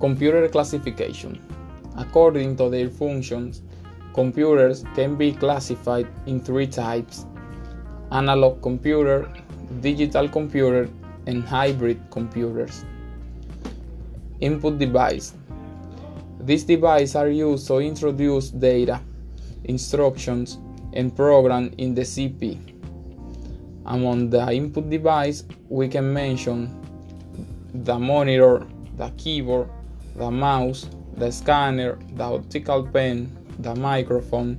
Computer classification. According to their functions, computers can be classified in three types analog computer, digital computer, and hybrid computers. Input device. These devices are used to introduce data, instructions, and program in the CP. Among the input device, we can mention the monitor, the keyboard, the mouse, the scanner, the optical pen, the microphone,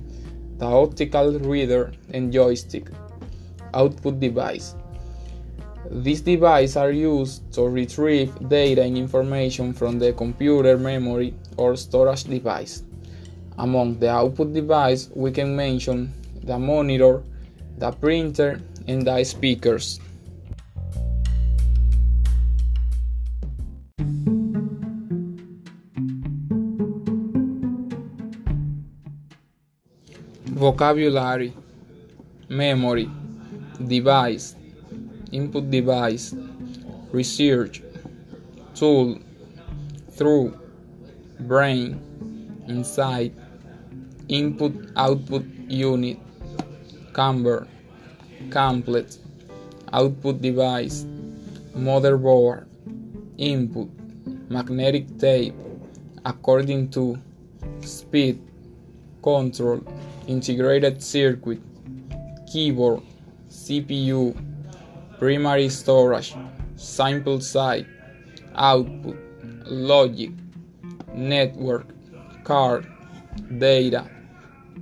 the optical reader, and joystick. Output device. These devices are used to retrieve data and information from the computer memory or storage device. Among the output device, we can mention the monitor, the printer, and the speakers. Vocabulary Memory Device Input device Research Tool Through Brain Inside Input Output Unit Camber Complete Output device Motherboard Input Magnetic tape According to Speed Control integrated circuit, keyboard, CPU, primary storage, sample site, output, logic, network, card, data,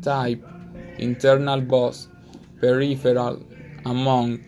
type, internal bus, peripheral, among